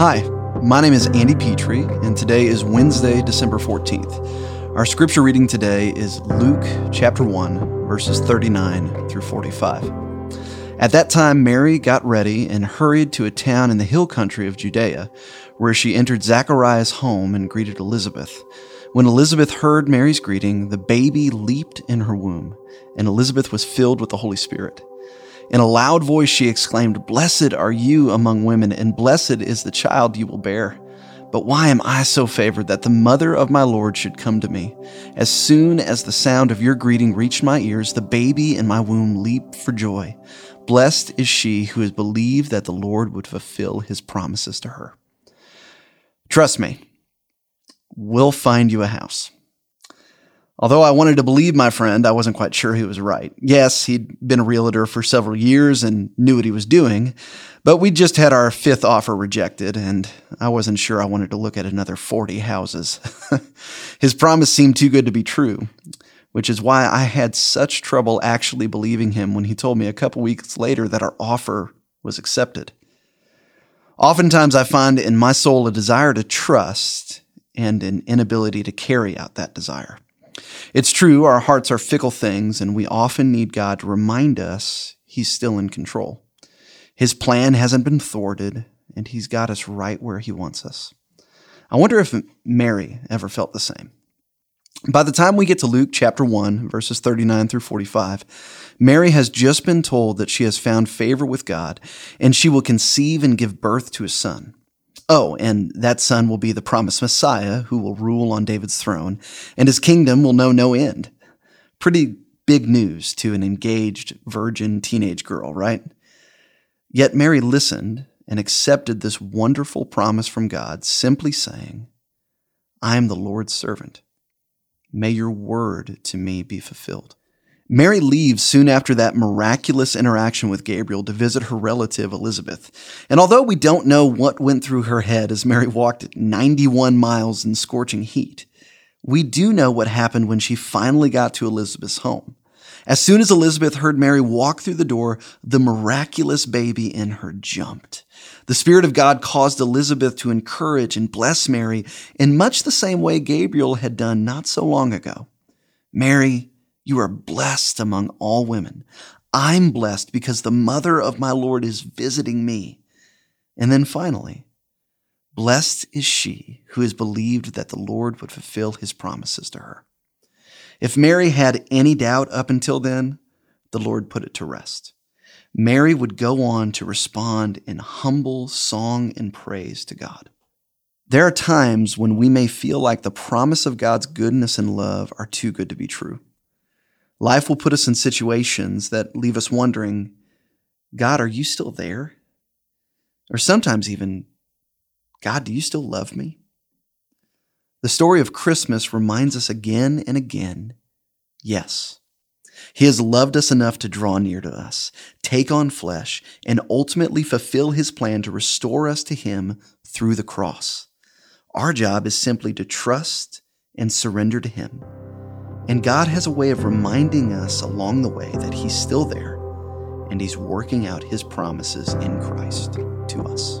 Hi, my name is Andy Petrie, and today is Wednesday, December 14th. Our scripture reading today is Luke chapter 1, verses 39 through 45. At that time, Mary got ready and hurried to a town in the hill country of Judea, where she entered Zachariah's home and greeted Elizabeth. When Elizabeth heard Mary's greeting, the baby leaped in her womb, and Elizabeth was filled with the Holy Spirit. In a loud voice, she exclaimed, Blessed are you among women, and blessed is the child you will bear. But why am I so favored that the mother of my Lord should come to me? As soon as the sound of your greeting reached my ears, the baby in my womb leaped for joy. Blessed is she who has believed that the Lord would fulfill his promises to her. Trust me, we'll find you a house. Although I wanted to believe my friend, I wasn't quite sure he was right. Yes, he'd been a realtor for several years and knew what he was doing, but we just had our fifth offer rejected, and I wasn't sure I wanted to look at another 40 houses. His promise seemed too good to be true, which is why I had such trouble actually believing him when he told me a couple weeks later that our offer was accepted. Oftentimes, I find in my soul a desire to trust and an inability to carry out that desire. It's true, our hearts are fickle things, and we often need God to remind us He's still in control. His plan hasn't been thwarted, and He's got us right where He wants us. I wonder if Mary ever felt the same. By the time we get to Luke chapter 1, verses 39 through 45, Mary has just been told that she has found favor with God, and she will conceive and give birth to a son. Oh, and that son will be the promised Messiah who will rule on David's throne, and his kingdom will know no end. Pretty big news to an engaged virgin teenage girl, right? Yet Mary listened and accepted this wonderful promise from God, simply saying, I am the Lord's servant. May your word to me be fulfilled. Mary leaves soon after that miraculous interaction with Gabriel to visit her relative Elizabeth. And although we don't know what went through her head as Mary walked 91 miles in scorching heat, we do know what happened when she finally got to Elizabeth's home. As soon as Elizabeth heard Mary walk through the door, the miraculous baby in her jumped. The Spirit of God caused Elizabeth to encourage and bless Mary in much the same way Gabriel had done not so long ago. Mary, you are blessed among all women. I'm blessed because the mother of my Lord is visiting me. And then finally, blessed is she who has believed that the Lord would fulfill his promises to her. If Mary had any doubt up until then, the Lord put it to rest. Mary would go on to respond in humble song and praise to God. There are times when we may feel like the promise of God's goodness and love are too good to be true. Life will put us in situations that leave us wondering, God, are you still there? Or sometimes even, God, do you still love me? The story of Christmas reminds us again and again yes, He has loved us enough to draw near to us, take on flesh, and ultimately fulfill His plan to restore us to Him through the cross. Our job is simply to trust and surrender to Him and God has a way of reminding us along the way that He's still there and He's working out His promises in Christ to us.